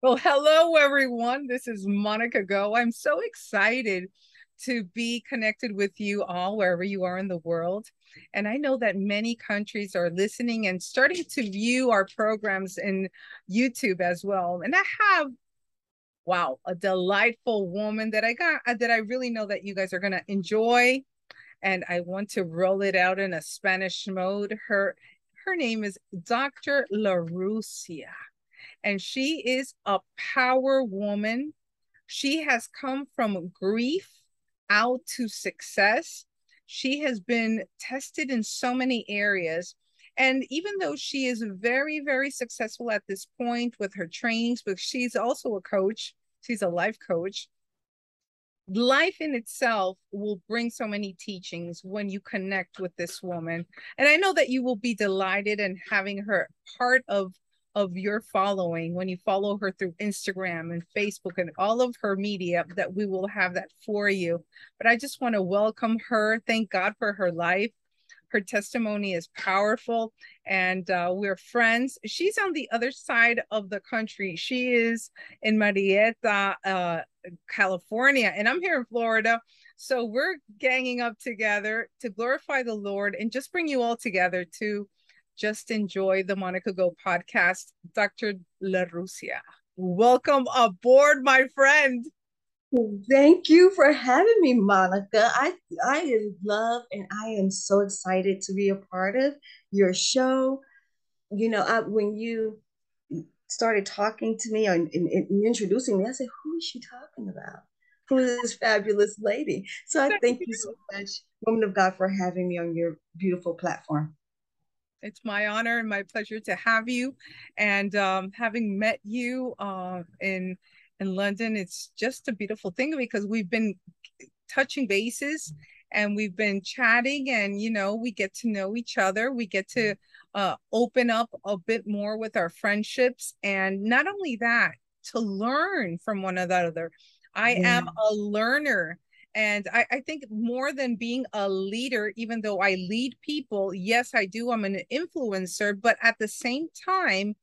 Well, hello, everyone. This is Monica Go. I'm so excited to be connected with you all wherever you are in the world. And I know that many countries are listening and starting to view our programs in YouTube as well. And I have, wow, a delightful woman that I got uh, that I really know that you guys are going to enjoy. And I want to roll it out in a Spanish mode. Her her name is Dr. LaRucia and she is a power woman. She has come from grief out to success. She has been tested in so many areas. And even though she is very, very successful at this point with her trainings, but she's also a coach, she's a life coach. Life in itself will bring so many teachings when you connect with this woman. And I know that you will be delighted in having her part of of your following when you follow her through Instagram and Facebook and all of her media that we will have that for you. But I just want to welcome her. Thank God for her life. Her testimony is powerful and uh, we're friends. She's on the other side of the country. She is in Murrieta, uh, California, and I'm here in Florida. So we're ganging up together to glorify the Lord and just bring you all together to just enjoy the Monica Go podcast. Dr. LaRucia, welcome aboard, my friend. Thank you for having me, Monica. I I love and I am so excited to be a part of your show. You know, I, when you started talking to me and, and, and, introducing me, I said, "Who is she talking about? Who is this fabulous lady?" So I thank, thank you so much, woman of God, for having me on your beautiful platform. It's my honor and my pleasure to have you. And um, having met you uh, in in London, it's just a beautiful thing because we've been touching bases and we've been chatting and you know we get to know each other we get to uh, open up a bit more with our friendships and not only that to learn from one another i yeah. am a learner and I, I, think more than being a leader, even though I lead people, yes, I do. I'm an influencer, but at the same time,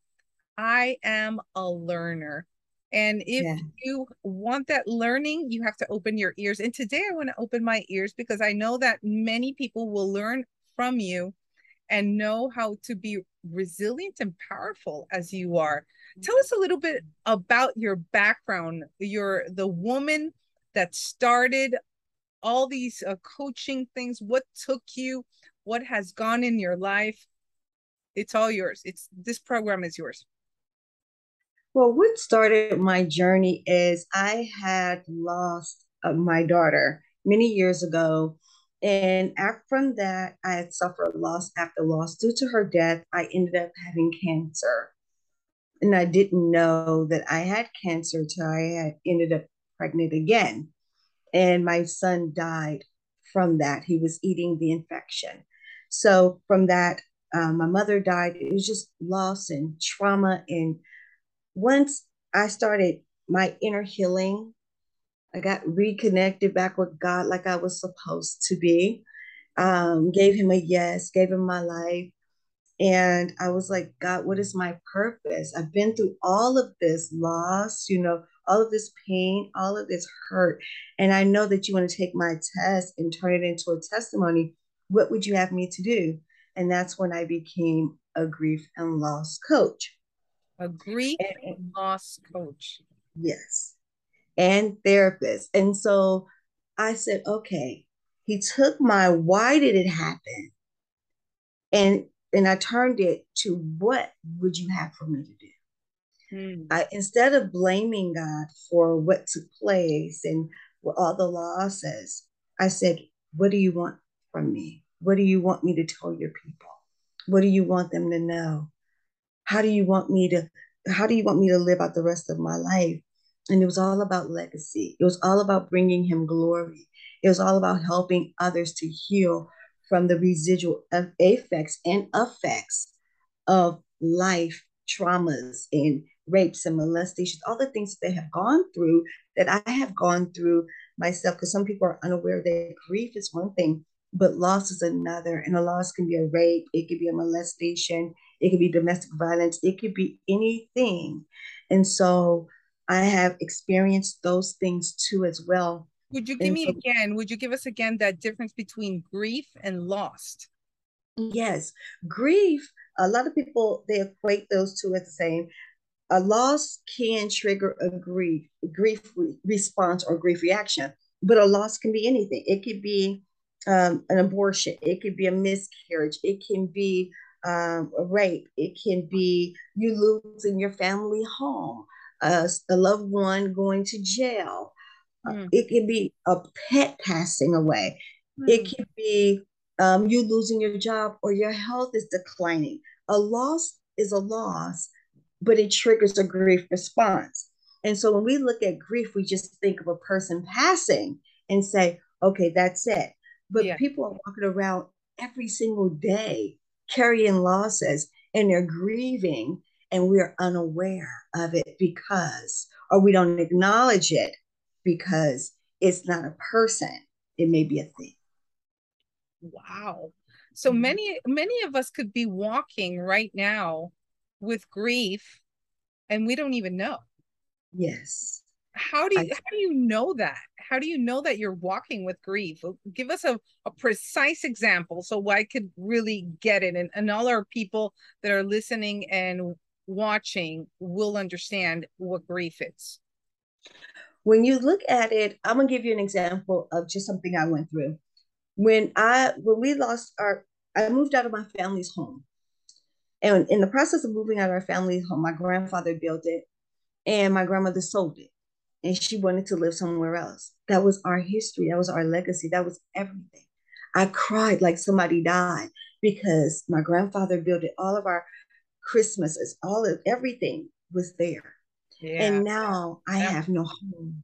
I am a learner. And if yeah. you want that learning, you have to open your ears. And today I want to open my ears because I know that many people will learn from you and know how to be resilient and powerful as you are. Tell us a little bit about your background. You're the woman that started all these uh, coaching things what took you what has gone in your life it's all yours. It's this program is yours. Well what started my journey is i had lost uh, my daughter many years ago and from that i had suffered loss after loss due to her death. I ended up having cancer and i didn't know that i had cancer till i had ended up pregnant again and my son died from that. He was eating the infection. So from that, um, my mother died. It was just loss and trauma. And once I started my inner healing, I got reconnected back with God like I was supposed to be. Um, gave him a yes, gave him my life. And I was like, God, what is my purpose? I've been through all of this loss, you know, all of this pain, all of this hurt. And I know that you want to take my test and turn it into a testimony. What would you have me to do? And that's when I became a grief and loss coach. A grief and, and loss coach. Yes. And therapist. And so I said, okay, he took my why did it happen? And and I turned it to what would you have for me to do? Mm. I, instead of blaming God for what took place and all the losses, I said, What do you want from me? What do you want me to tell your people? What do you want them to know? How do you want me to how do you want me to live out the rest of my life? And it was all about legacy. It was all about bringing him glory. It was all about helping others to heal from the residual effects and effects of life traumas and rapes and molestations, all the things that they have gone through that I have gone through myself. Because some people are unaware that grief is one thing, but loss is another. And a loss can be a rape, it could be a molestation, it it could be domestic violence, it could be anything. And so I have experienced those things too as well. Would you give and me so, again, would you give us again that difference between grief and lost? Yes. Grief, a lot of people they equate those two as the same. A loss can trigger a grief grief response or grief reaction, but a loss can be anything. It could be um, an abortion, it could be a miscarriage, it can be um, a rape, it can be you losing your family home, uh, a loved one going to jail. Mm. it can be a pet passing away. Mm. It can be um, you losing your job or your health is declining. A loss is a loss, but it triggers a grief response. And so when we look at grief, we just think of a person passing and say, okay, that's it. But yeah. people are walking around every single day carrying losses and they're grieving and we're unaware of it because, or we don't acknowledge it because it's not a person, it may be a thing. Wow. So mm-hmm. many, many of us could be walking right now with grief and we don't even know. Yes. How do you I, how do you know that? How do you know that you're walking with grief? Give us a, a precise example so I could really get it and, and all our people that are listening and watching will understand what grief is. When you look at it, I'm gonna give you an example of just something I went through when I when we lost our I moved out of my family's home. And in the process of moving out of our family home, my grandfather built it and my grandmother sold it. And she wanted to live somewhere else. That was our history. That was our legacy. That was everything. I cried like somebody died because my grandfather built it. All of our Christmases, all of everything was there. Yeah. And now I yeah. have no home.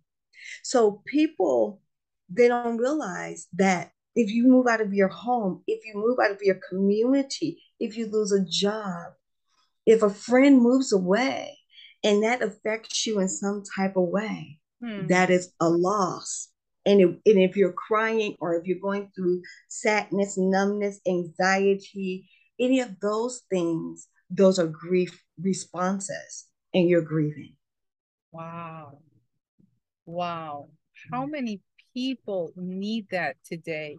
So people, they don't realize that if you move out of your home, if you move out of your community, if you lose a job, if a friend moves away and that affects you in some type of way, hmm. that is a loss. And if, and if you're crying or if you're going through sadness, numbness, anxiety, any of those things, those are grief responses and you're grieving. Wow. Wow. How many people need that today?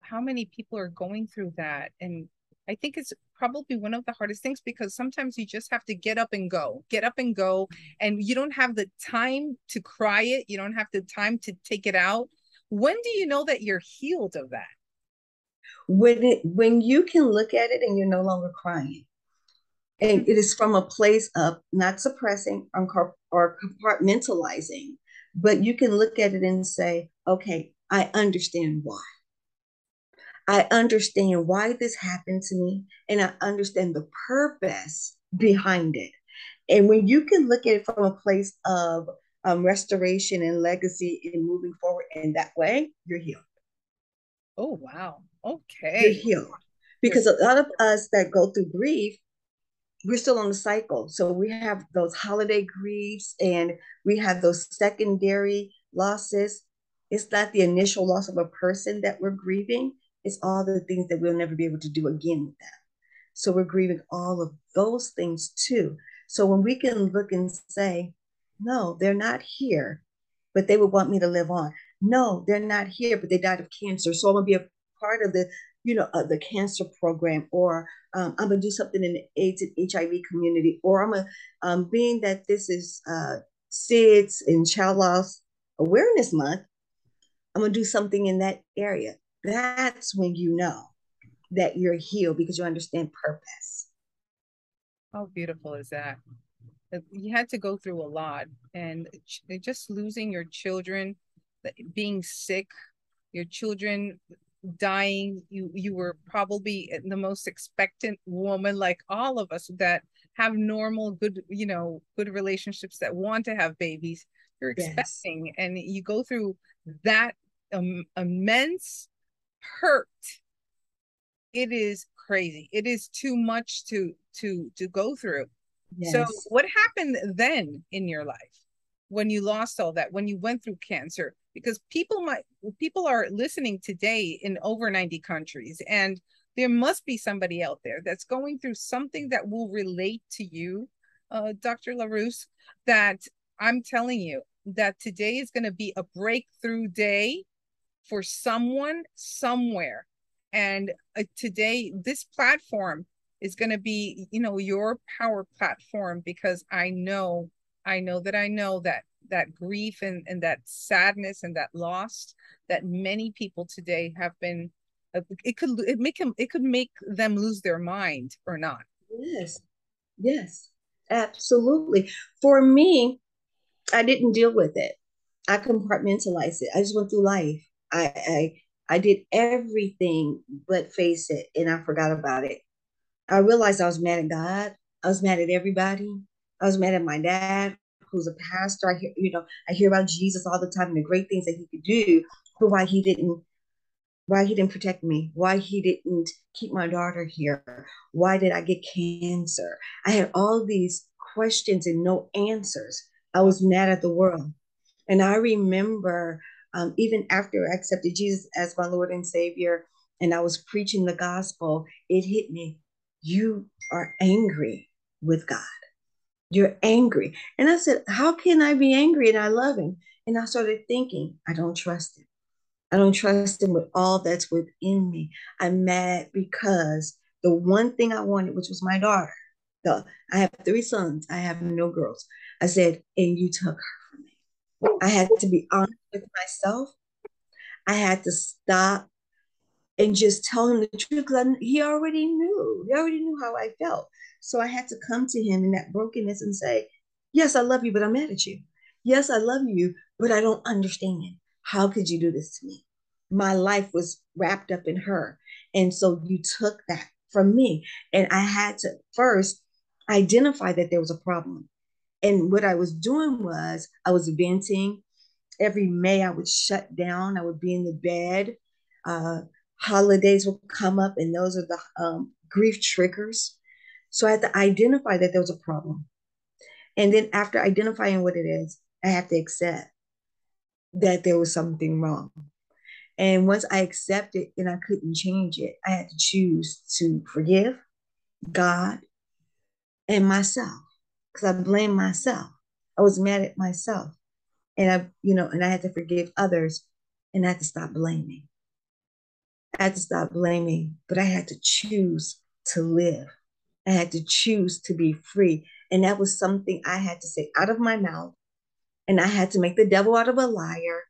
How many people are going through that? And I think it's probably one of the hardest things because sometimes you just have to get up and go, get up and go, and you don't have the time to cry it. You don't have the time to take it out. When do you know that you're healed of that? When it when you can look at it and you're no longer crying, and it is from a place of not suppressing or compartmentalizing, but you can look at it and say, okay, I understand why. I understand why this happened to me, and I understand the purpose behind it. And when you can look at it from a place of um, restoration and legacy and moving forward in that way, you're healed. Oh, wow. Okay. You're healed. Because a lot of us that go through grief, we're still on the cycle. So we have those holiday griefs and we have those secondary losses. It's not the initial loss of a person that we're grieving, it's all the things that we'll never be able to do again with them. So we're grieving all of those things too. So when we can look and say, no, they're not here, but they would want me to live on. No, they're not here, but they died of cancer. So I'm gonna be a part of the you know, uh, the cancer program, or um, I'm gonna do something in the AIDS and HIV community, or I'm a, um, being that this is uh, SIDS and Child Loss Awareness Month, I'm gonna do something in that area. That's when you know that you're healed because you understand purpose. How beautiful is that? You had to go through a lot, and just losing your children, being sick, your children dying you you were probably the most expectant woman like all of us that have normal good you know good relationships that want to have babies you're expecting yes. and you go through that um, immense hurt it is crazy it is too much to to to go through yes. so what happened then in your life when you lost all that when you went through cancer because people might people are listening today in over 90 countries and there must be somebody out there that's going through something that will relate to you, uh, Dr. LaRousse, that I'm telling you that today is going to be a breakthrough day for someone somewhere. And uh, today, this platform is going to be, you know, your power platform because I know, I know that I know that that grief and, and that sadness and that loss that many people today have been uh, it could it make them it could make them lose their mind or not. Yes. Yes. Absolutely. For me i didn't deal with it. I compartmentalized it. I just went through life i i i did everything but face it and i forgot about it i realized i was mad at god i was mad at everybody i was mad at my dad who's a pastor i hear you know i hear about jesus all the time and the great things that he could do but why he didn't why he didn't protect me, why he didn't keep my daughter here, why did I get cancer? I had all these questions and no answers. I was mad at the world. And I remember um, even after I accepted Jesus as my Lord and Savior, and I was preaching the gospel, it hit me. You are angry with God. You're angry. And I said, How can I be angry and I love him? And I started thinking, I don't trust him. I don't trust him with all that's within me. I'm mad because the one thing I wanted, which was my daughter, the I have three sons, I have no girls. I said, and you took her. I had to be honest with myself. I had to stop and just tell him the truth because he already knew. He already knew how I felt. So I had to come to him in that brokenness and say, Yes, I love you, but I'm mad at you. Yes, I love you, but I don't understand. How could you do this to me? My life was wrapped up in her. And so you took that from me. And I had to first identify that there was a problem. And what I was doing was I was venting. Every May, I would shut down. I would be in the bed. Uh, holidays would come up, and those are the um, grief triggers. So I had to identify that there was a problem. And then after identifying what it is, I have to accept that there was something wrong. And once I accepted and I couldn't change it, I had to choose to forgive God and myself because I blamed myself. I was mad at myself. And I, you know, and I had to forgive others and I had to stop blaming. I had to stop blaming, but I had to choose to live. I had to choose to be free. And that was something I had to say out of my mouth and I had to make the devil out of a liar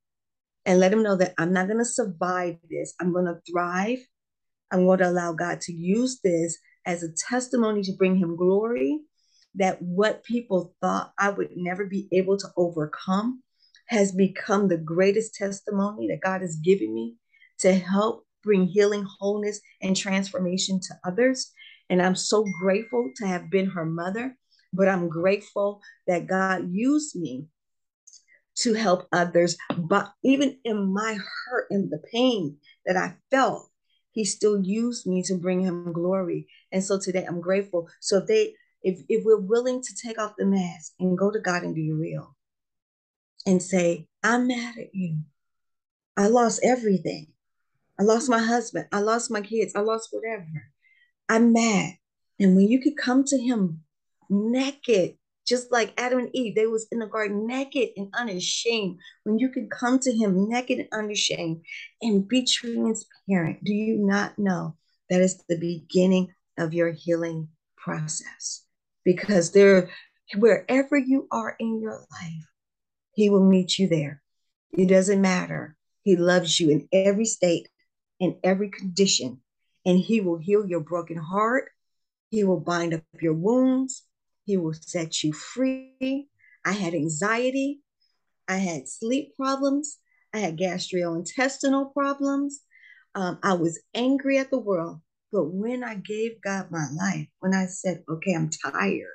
and let him know that I'm not going to survive this. I'm going to thrive. I'm going to allow God to use this as a testimony to bring him glory. That what people thought I would never be able to overcome has become the greatest testimony that God has given me to help bring healing, wholeness, and transformation to others. And I'm so grateful to have been her mother, but I'm grateful that God used me to help others. But even in my hurt and the pain that I felt, he still used me to bring him glory. And so today I'm grateful. So if they if if we're willing to take off the mask and go to God and be real and say, I'm mad at you. I lost everything. I lost my husband. I lost my kids. I lost whatever. I'm mad. And when you could come to him naked just like Adam and Eve, they was in the garden naked and unashamed. When you can come to him naked and unashamed and be transparent, do you not know that is the beginning of your healing process? Because there, wherever you are in your life, he will meet you there. It doesn't matter. He loves you in every state, in every condition, and he will heal your broken heart. He will bind up your wounds. He will set you free. I had anxiety. I had sleep problems. I had gastrointestinal problems. Um, I was angry at the world. But when I gave God my life, when I said, okay, I'm tired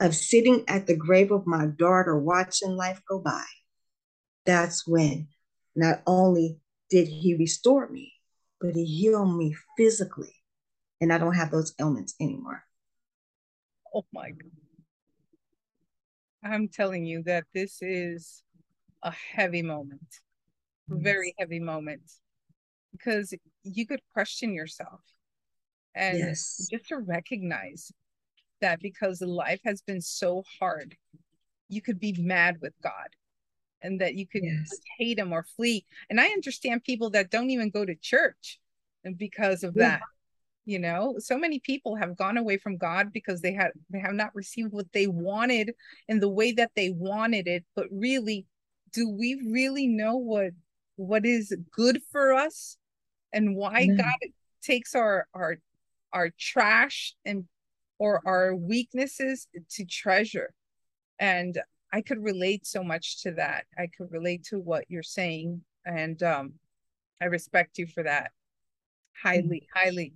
of sitting at the grave of my daughter watching life go by, that's when not only did He restore me, but He healed me physically. And I don't have those ailments anymore. Oh my God. I'm telling you that this is a heavy moment, very heavy moment, because you could question yourself. And yes. just to recognize that because life has been so hard, you could be mad with God and that you could yes. hate him or flee. And I understand people that don't even go to church and because of yeah. that. You know, so many people have gone away from God because they had they have not received what they wanted in the way that they wanted it. But really, do we really know what what is good for us and why yeah. God takes our our our trash and or our weaknesses to treasure? And I could relate so much to that. I could relate to what you're saying. And um, I respect you for that highly, mm-hmm. highly,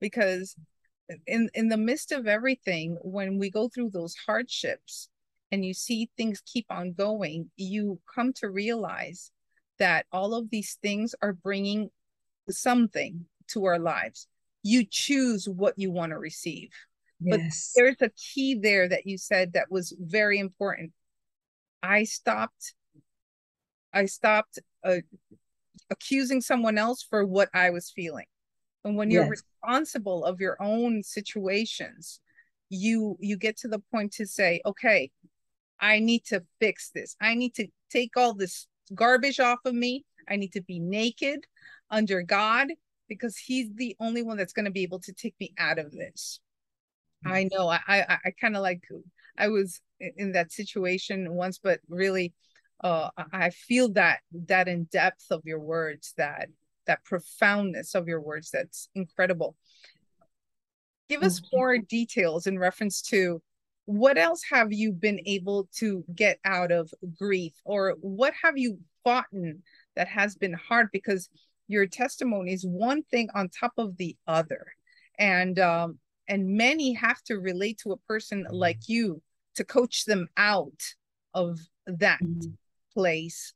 because in in the midst of everything, when we go through those hardships and you see things keep on going, you come to realize that all of these things are bringing something to our lives. You choose what you want to receive. Yes. But there's a key there that you said that was very important. I stopped I stopped uh, accusing someone else for what I was feeling. And when you're yes. responsible of your own situations, you you get to the point to say, okay, I need to fix this. I need to take all this garbage off of me. I need to be naked under God because he's the only one that's going to be able to take me out of this. I know I I, I kind of like I was in that situation once, but really, uh, I feel that that in depth of your words, that that profoundness of your words, that's incredible. Give us more details in reference to what else have you been able to get out of grief, or what have you fought in that has been hard because your testimony is one thing on top of the other, and um, and many have to relate to a person like you to coach them out of that mm-hmm. place.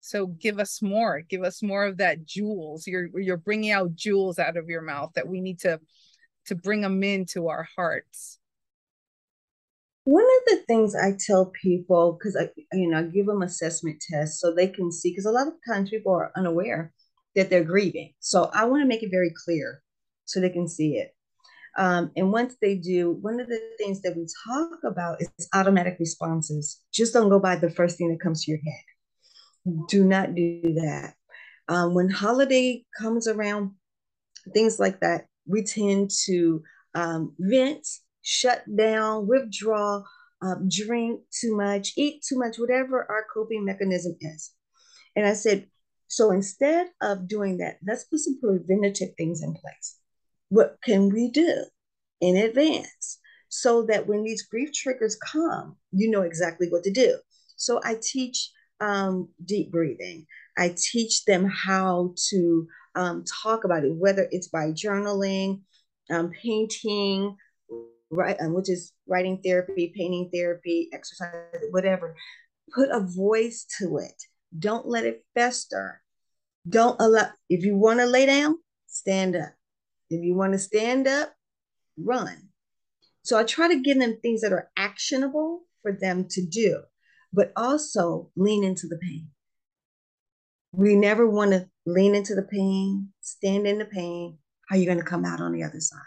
So give us more give us more of that jewels. You're you're bringing out jewels out of your mouth that we need to to bring them into our hearts. One of the things i tell people because i you know I give them assessment tests so they can see because a lot of times people are unaware that they're grieving so i want to make it very clear so they can see it um, and once they do, one of the things that we talk about is automatic responses. Just don't go by the first thing that comes to your head. Do not do that. Um, when holiday comes around, things like that, we tend to um, vent, shut down, withdraw, um, drink too much, eat too much, whatever our coping mechanism is. And I said, so instead of doing that, let's put some preventative things in place what can we do in advance so that when these grief triggers come, you know exactly what to do. So I teach um, deep breathing. I teach them how to um, talk about it, whether it's by journaling, um, painting, right, um, which is writing therapy, painting therapy, exercise, whatever. Put a voice to it. Don't let it fester. Don't allow. If you want to lay down, stand up. If you want to stand up, run. So I try to give them things that are actionable for them to do, but also lean into the pain. We never want to lean into the pain, stand in the pain. How are you going to come out on the other side?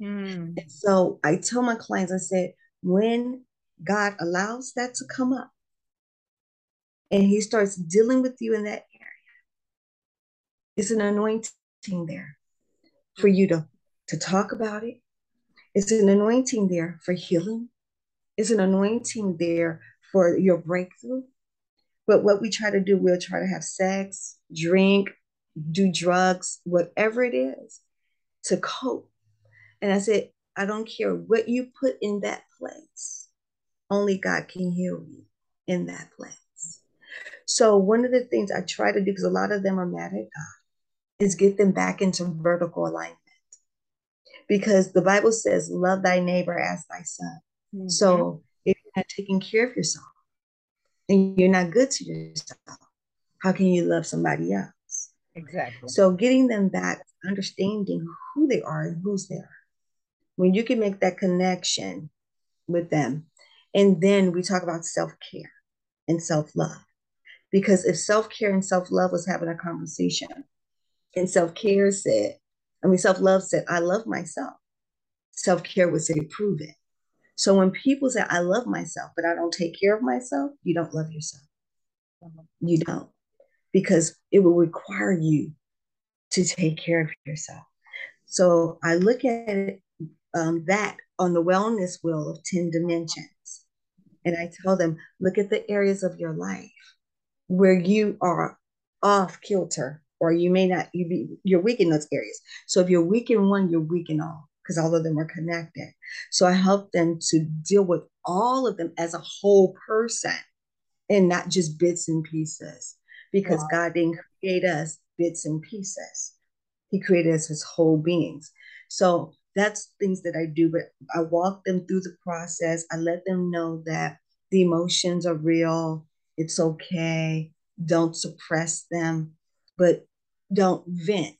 Mm. so I tell my clients, I said, when God allows that to come up and He starts dealing with you in that it's an anointing there for you to, to talk about it. It's an anointing there for healing. It's an anointing there for your breakthrough. But what we try to do, we'll try to have sex, drink, do drugs, whatever it is to cope. And I said, I don't care what you put in that place, only God can heal you in that place. So, one of the things I try to do, because a lot of them are mad at God, is get them back into vertical alignment. Because the Bible says, love thy neighbor as thyself. Mm-hmm. So if you're not taking care of yourself and you're not good to yourself, how can you love somebody else? Exactly. So getting them back, understanding who they are and whose they are. When you can make that connection with them. And then we talk about self care and self love. Because if self care and self love was having a conversation, and self care said, I mean, self love said, I love myself. Self care would say, prove it. So when people say, I love myself, but I don't take care of myself, you don't love yourself. You don't, because it will require you to take care of yourself. So I look at um, that on the wellness wheel of 10 dimensions. And I tell them, look at the areas of your life where you are off kilter, or you may not, you be, you're weak in those areas. So if you're weak in one, you're weak in all because all of them are connected. So I help them to deal with all of them as a whole person and not just bits and pieces because wow. God didn't create us bits and pieces. He created us as whole beings. So that's things that I do, but I walk them through the process. I let them know that the emotions are real. It's okay. Don't suppress them, but don't vent.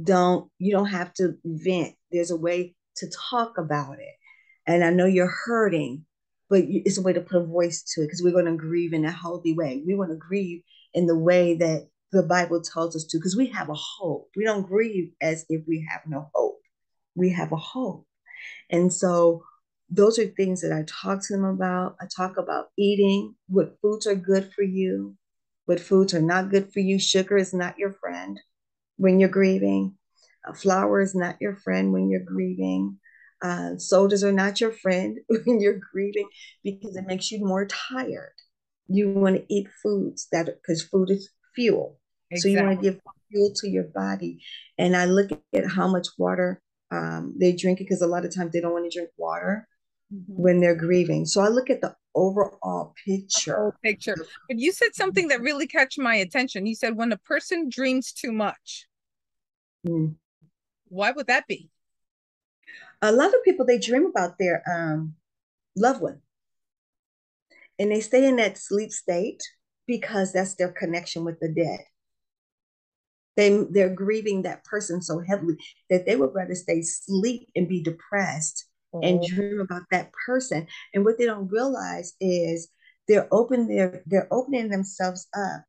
Don't you don't have to vent. There's a way to talk about it. And i know you're hurting but it's a way to put a voice to it because we're going to grieve in a healthy way. We want to grieve in the way that the bible tells us to because we have a hope. We don't grieve as if we have no hope. We have a hope. And so those are things that i talk to them about. I talk about eating what foods are good for you what foods are not good for you sugar is not your friend when you're grieving. Uh, flour is not your friend when you're grieving. Uh, sodas are not your friend when you're grieving because it makes you more tired. You want to eat foods that because food is fuel. Exactly. So you want to give fuel to your body. And I look at how much water um, they drink because a lot of times they don't want to drink water mm-hmm. when they're grieving. So I look at the overall picture. picture. But you said something that really catch my attention. You said when a person dreams too much. Mm. Why would that be? A lot of people they dream about their um, loved one, and they stay in that sleep state because that's their connection with the dead. They they're grieving that person so heavily that they would rather stay sleep and be depressed oh. and dream about that person. And what they don't realize is they're open they're they're opening themselves up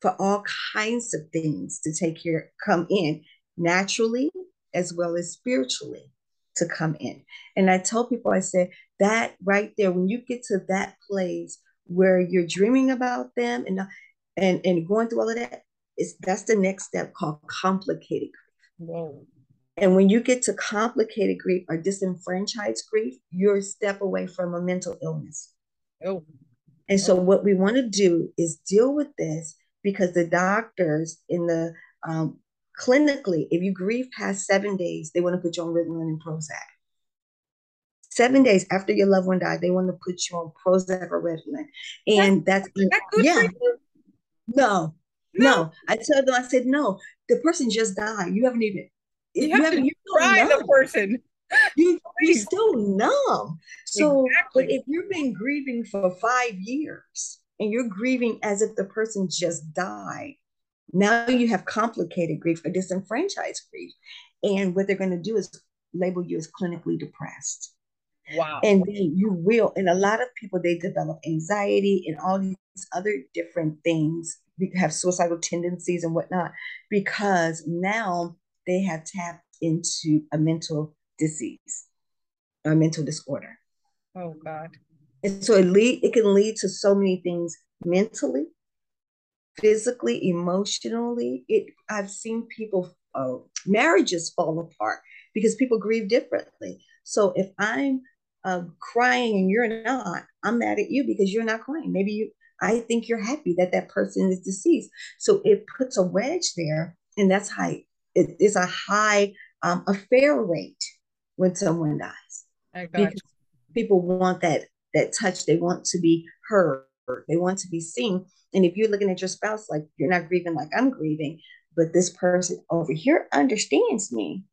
for all kinds of things to take care come in naturally as well as spiritually to come in. And I tell people, I say that right there, when you get to that place where you're dreaming about them and and and going through all of that, is that's the next step called complicated grief. And when you get to complicated grief or disenfranchised grief, you're a step away from a mental illness. Oh. And so, what we want to do is deal with this because the doctors in the um, Clinically, if you grieve past seven days, they want to put you on Ritalin and Prozac. Seven days after your loved one died, they want to put you on Prozac or Ritalin, and that's, that's that yeah. No, no, no. I told them, I said, no, the person just died. You haven't even. You, have to cry the person. You, you're still numb. So, exactly. but if you've been grieving for five years and you're grieving as if the person just died, now you have complicated grief or disenfranchised grief. And what they're going to do is label you as clinically depressed. Wow. And then you will, and a lot of people, they develop anxiety and all these other different things, We have suicidal tendencies and whatnot, because now they have tapped into a mental disease, a mental disorder. Oh God. And so it lead it can lead to so many things mentally, physically, emotionally. It I've seen people uh, marriages fall apart because people grieve differently. So if I'm uh, crying and you're not, I'm mad at you because you're not crying. Maybe you, I think you're happy that that person is deceased. So it puts a wedge there, and that's high. It is a high um, affair rate when someone dies. because people want that that touch. They want to be heard. They want to be seen. And if you're looking at your spouse like you're not grieving like I'm grieving, but this person over here understands me,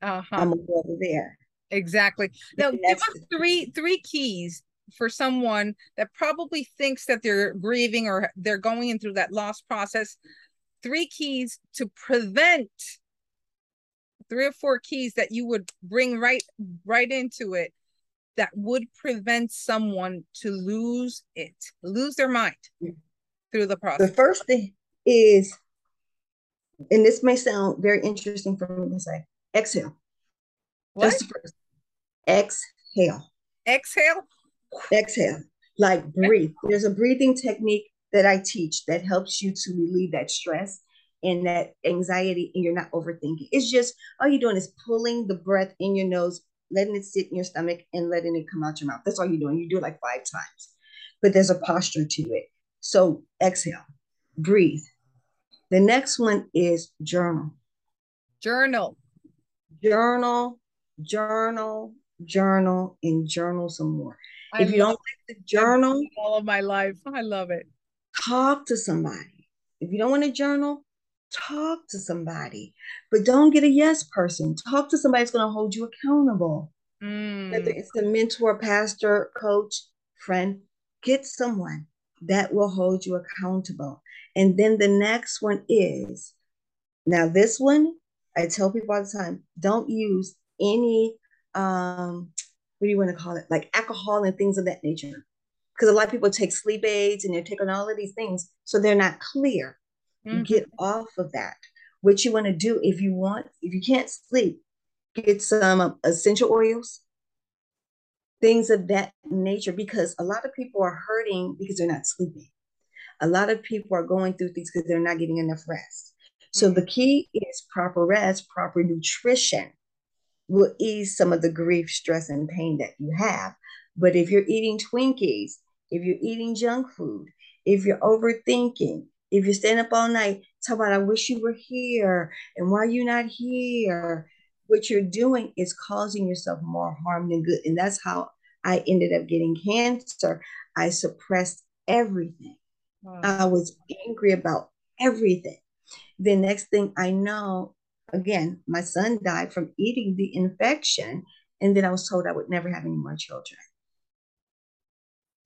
uh-huh. I'm over there. Exactly. Now, give us three three keys for someone that probably thinks that they're grieving or they're going in through that loss process. Three keys to prevent three or four keys that you would bring right right into it that would prevent someone to lose it, lose their mind. Mm-hmm through the process? The first thing is and this may sound very interesting for me to say, exhale. What? The first. Exhale. Exhale. Exhale. Like breathe. There's a breathing technique that I teach that helps you to relieve that stress and that anxiety, and you're not overthinking. It's just all you're doing is pulling the breath in your nose, letting it sit in your stomach, and letting it come out your mouth. That's all you're doing. You do it like five times, but there's a posture to it. So exhale, breathe. The next one is journal. Journal. Journal, journal, journal, and journal some more. I if you don't like to journal all of my life, I love it. Talk to somebody. If you don't want to journal, talk to somebody. But don't get a yes person. Talk to somebody that's going to hold you accountable. Mm. Whether it's a mentor, pastor, coach, friend, get someone that will hold you accountable. And then the next one is now, this one, I tell people all the time don't use any, um, what do you want to call it? Like alcohol and things of that nature. Because a lot of people take sleep aids and they're taking all of these things, so they're not clear. Mm-hmm. Get off of that. What you want to do if you want, if you can't sleep, get some essential oils, things of that nature, because a lot of people are hurting because they're not sleeping. A lot of people are going through things because they're not getting enough rest. So mm-hmm. the key is proper rest, proper nutrition will ease some of the grief, stress, and pain that you have. But if you're eating Twinkies, if you're eating junk food, if you're overthinking, if you're staying up all night, talk about, I wish you were here and why are you not here? What you're doing is causing yourself more harm than good. And that's how I ended up getting cancer. I suppressed everything. Wow. I was angry about everything. The next thing I know, again, my son died from eating the infection. And then I was told I would never have any more children.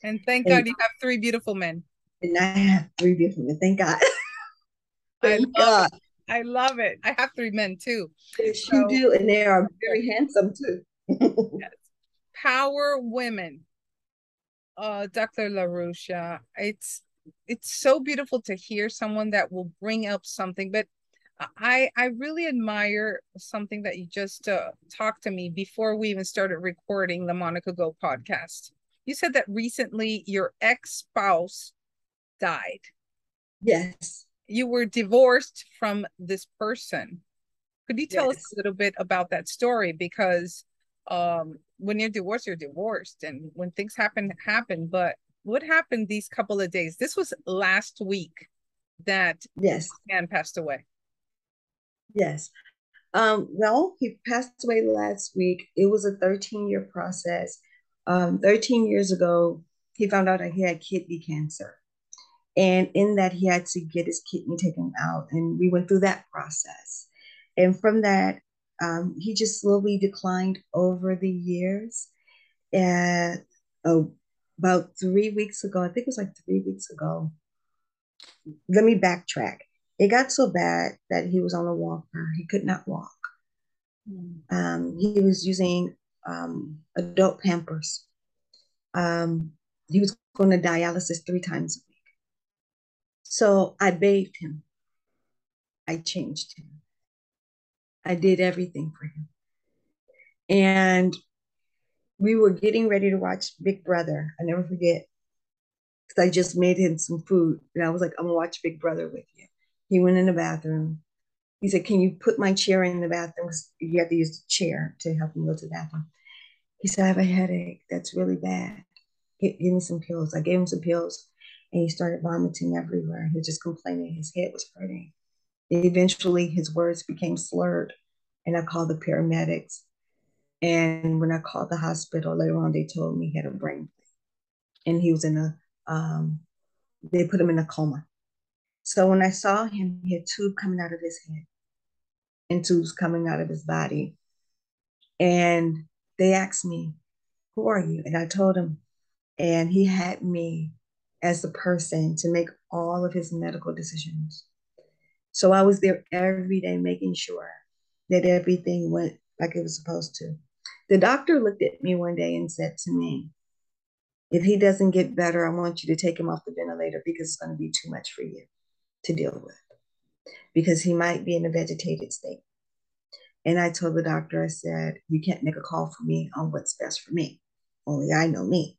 And thank God you have three beautiful men. And I have three beautiful men. Thank God. thank I God. It. I love it. I have three men too. Yes, so, you do. And they are very handsome too. yes. Power women. Uh, Dr. LaRusha, it's it's so beautiful to hear someone that will bring up something, but I I really admire something that you just uh, talked to me before we even started recording the Monica Go podcast. You said that recently your ex spouse died. Yes. You were divorced from this person. Could you tell yes. us a little bit about that story? Because um, when you're divorced, you're divorced, and when things happen, happen. But what happened these couple of days? This was last week that yes man passed away. Yes. Um, well, he passed away last week. It was a 13 year process um, 13 years ago, he found out that he had kidney cancer. And in that, he had to get his kidney taken out. And we went through that process. And from that, um, he just slowly declined over the years. And oh, about three weeks ago, I think it was like three weeks ago. Let me backtrack. It got so bad that he was on a walker. He could not walk. Mm. Um, he was using um, adult Pampers. Um, he was going to dialysis three times a week. So I bathed him. I changed him. I did everything for him. And we were getting ready to watch Big Brother. I never forget. Because I just made him some food. And I was like, I'm to watch Big Brother with you. He went in the bathroom. He said, Can you put my chair in the bathroom? Because you have to use the chair to help him go to the bathroom. He said, I have a headache that's really bad. Give, give me some pills. I gave him some pills and he started vomiting everywhere. He was just complaining his head was hurting. Eventually, his words became slurred, and I called the paramedics. And when I called the hospital later on, they told me he had a brain bleed, and he was in a, um, they put him in a coma. So when I saw him, he had tube coming out of his head and tubes coming out of his body. And they asked me, Who are you? And I told him, and he had me as the person to make all of his medical decisions. So I was there every day making sure that everything went like it was supposed to. The doctor looked at me one day and said to me, If he doesn't get better, I want you to take him off the ventilator because it's going to be too much for you to deal with. because he might be in a vegetated state. And I told the doctor, I said, you can't make a call for me on what's best for me. Only I know me.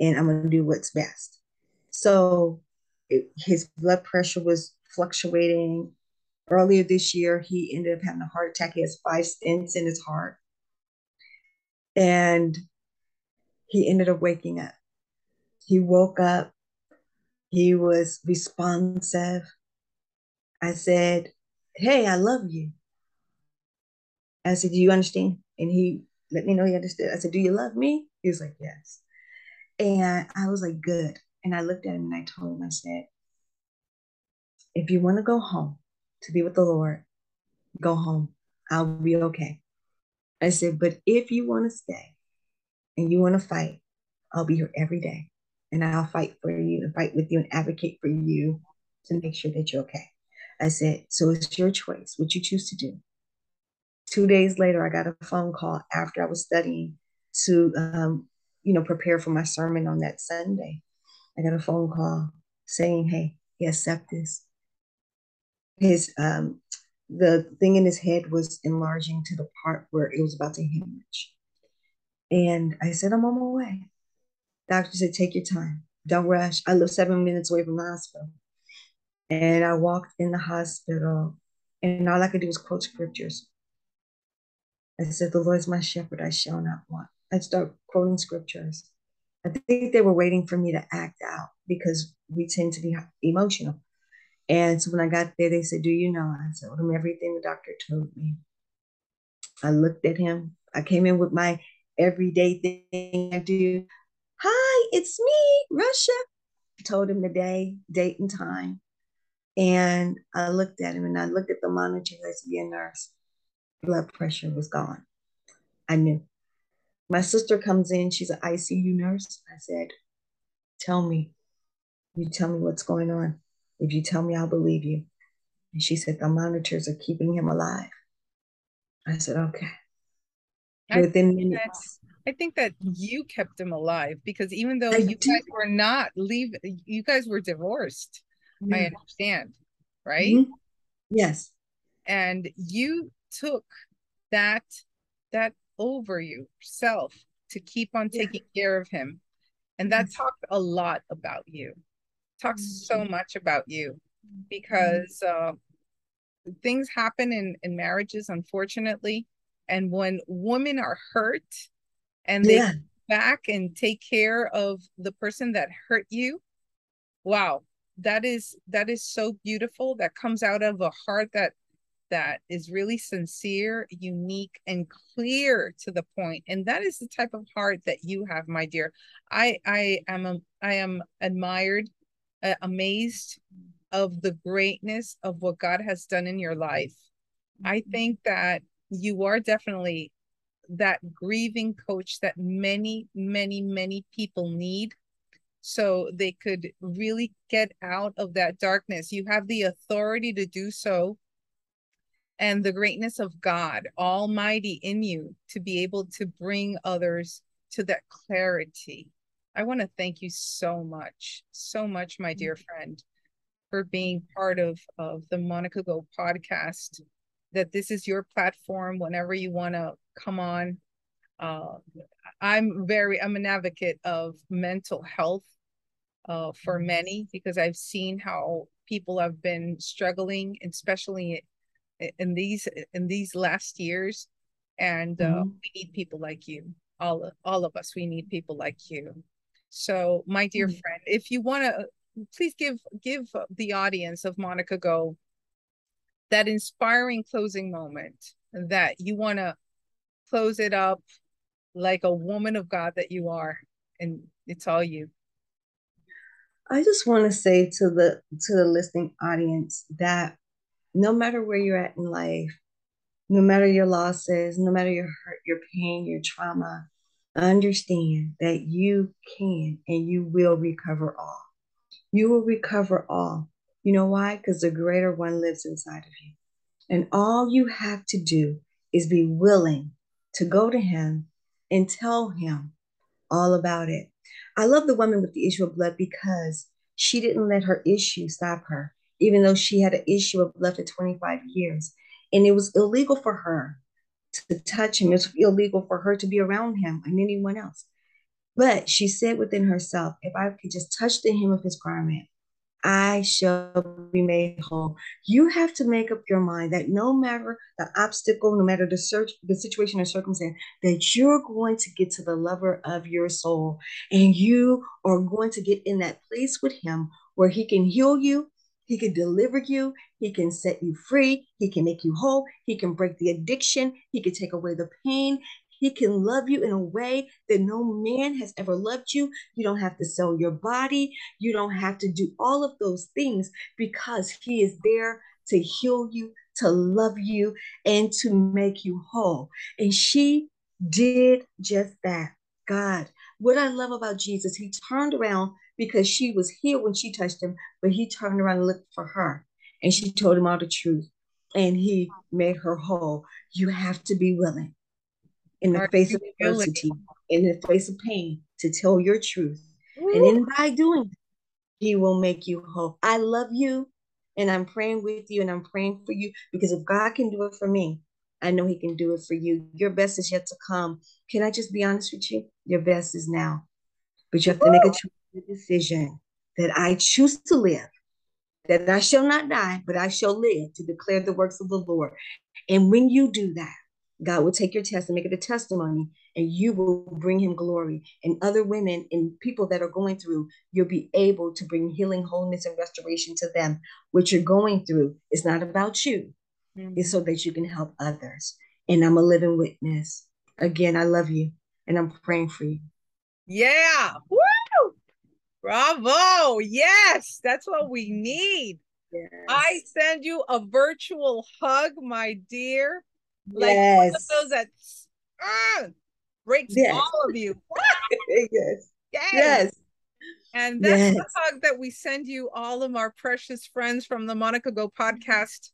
And I'm going to do what's best. So it, his blood pressure was fluctuating. Earlier this year, he ended up having a heart attack. He has five stents in his heart. And he ended up waking up. He woke up. He was responsive. I said, Hey, I love you. I said, Do you understand? And he let me know he understood. I said, Do you love me? He was like, Yes. And I was like, Good. And I looked at him and I told him, I said, If you want to go home to be with the Lord, go home. I'll be okay. I said, But if you want to stay and you want to fight, I'll be here every day. And I'll fight for you and fight with you and advocate for you to make sure that you're okay. I said, So it's your choice what you choose to do. Two days later, I got a phone call after I was studying to, um, you know, prepare for my sermon on that Sunday. I got a phone call saying, "Hey, he sepsis. His um, the thing in his head was enlarging to the part where it was about to hemorrhage." And I said, "I'm on my way." Doctor said, "Take your time. Don't rush." I live seven minutes away from the hospital, and I walked in the hospital, and all I could do was quote scriptures. I said, The Lord is my shepherd, I shall not want. I start quoting scriptures. I think they were waiting for me to act out because we tend to be emotional. And so when I got there, they said, Do you know? I told them everything the doctor told me. I looked at him. I came in with my everyday thing I do. Hi, it's me, Russia. I told him the day, date, and time. And I looked at him and I looked at the monitor. I said, Be a nurse blood pressure was gone. I knew. My sister comes in, she's an ICU nurse. I said, Tell me, you tell me what's going on. If you tell me, I'll believe you. And she said, The monitors are keeping him alive. I said, Okay. I Within minutes. I think that you kept him alive because even though I you do. guys were not leave, you guys were divorced. Yeah. I understand, right? Mm-hmm. Yes. And you took that that over yourself to keep on taking yeah. care of him and that talked a lot about you talks mm-hmm. so much about you because uh, things happen in in marriages unfortunately and when women are hurt and they yeah. back and take care of the person that hurt you wow that is that is so beautiful that comes out of a heart that that is really sincere, unique, and clear to the point. And that is the type of heart that you have, my dear. I I am a, I am admired, uh, amazed of the greatness of what God has done in your life. I mm-hmm. think that you are definitely that grieving coach that many, many, many people need so they could really get out of that darkness. You have the authority to do so and the greatness of God Almighty in you to be able to bring others to that clarity. I want to thank you so much, so much, my dear friend, for being part of, of the Monica Go podcast. That this is your platform whenever you want to come on. Uh, I'm very, I'm an advocate of mental health uh, for many because I've seen how people have been struggling, especially in these in these last years and uh, mm-hmm. we need people like you all all of us we need people like you so my dear mm-hmm. friend if you want to please give give the audience of monica go that inspiring closing moment that you want to close it up like a woman of god that you are and it's all you i just want to say to the to the listening audience that no matter where you're at in life, no matter your losses, no matter your hurt, your pain, your trauma, understand that you can and you will recover all. You will recover all. You know why? Because the greater one lives inside of you. And all you have to do is be willing to go to him and tell him all about it. I love the woman with the issue of blood because she didn't let her issue stop her. Even though she had an issue of left at 25 years. And it was illegal for her to touch him. It was illegal for her to be around him and anyone else. But she said within herself, if I could just touch the hem of his garment, I shall be made whole. You have to make up your mind that no matter the obstacle, no matter the search, the situation or circumstance, that you're going to get to the lover of your soul and you are going to get in that place with him where he can heal you, he can deliver you, he can set you free, he can make you whole, he can break the addiction, he can take away the pain, he can love you in a way that no man has ever loved you. You don't have to sell your body. You don't have to do all of those things because He is there to heal you, to love you, and to make you whole. And she did just that. God, what I love about Jesus, He turned around because she was here when she touched Him, but He turned around and looked for her. And she told him all the truth. And he made her whole. You have to be willing in the face of adversity, in the face of pain, to tell your truth. Ooh. And in by doing he will make you whole. I love you and I'm praying with you and I'm praying for you because if God can do it for me, I know he can do it for you. Your best is yet to come. Can I just be honest with you? Your best is now. But you have to make a decision that I choose to live, that I shall not die, but I shall live to declare the works of the Lord. And when you do that, God will take your test and make it a testimony, and you will bring him glory. And other women and people that are going through, you'll be able to bring healing, wholeness, and restoration to them. What you're going through is not about you, mm-hmm. it's so that you can help others. And I'm a living witness. Again, I love you, and I'm praying for you. Yeah. Woo! Bravo. Yes, that's what we need. Yes. I send you a virtual hug, my dear. Like yes. one of those that uh, breaks yes. all of you. yes. yes. Yes. And that's yes. the hug that we send you, all of our precious friends from the Monica Go podcast.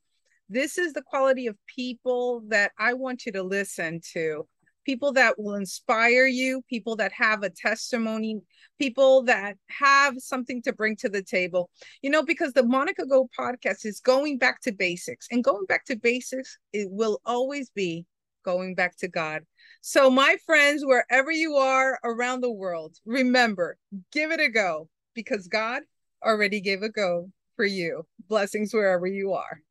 This is the quality of people that I want you to listen to people that will inspire you, people that have a testimony, people that have something to bring to the table. You know, because the Monica Go podcast is going back to basics, and going back to basics, it will always be going back to God. So, my friends, wherever you are around the world, remember, give it a go because God already gave a go for you. Blessings wherever you are.